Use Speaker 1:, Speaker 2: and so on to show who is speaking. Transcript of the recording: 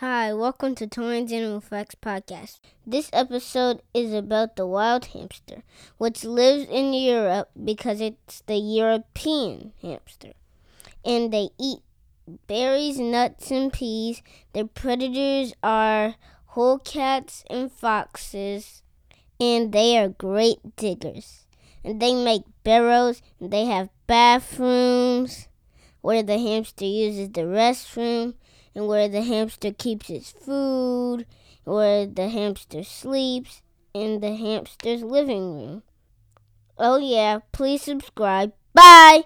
Speaker 1: Hi, welcome to Torrance Animal Facts Podcast. This episode is about the wild hamster, which lives in Europe because it's the European hamster. And they eat berries, nuts, and peas. Their predators are whole cats and foxes, and they are great diggers. And they make burrows, and they have bathrooms where the hamster uses the restroom and where the hamster keeps its food, where the hamster sleeps, in the hamster's living room. Oh, yeah, please subscribe. Bye!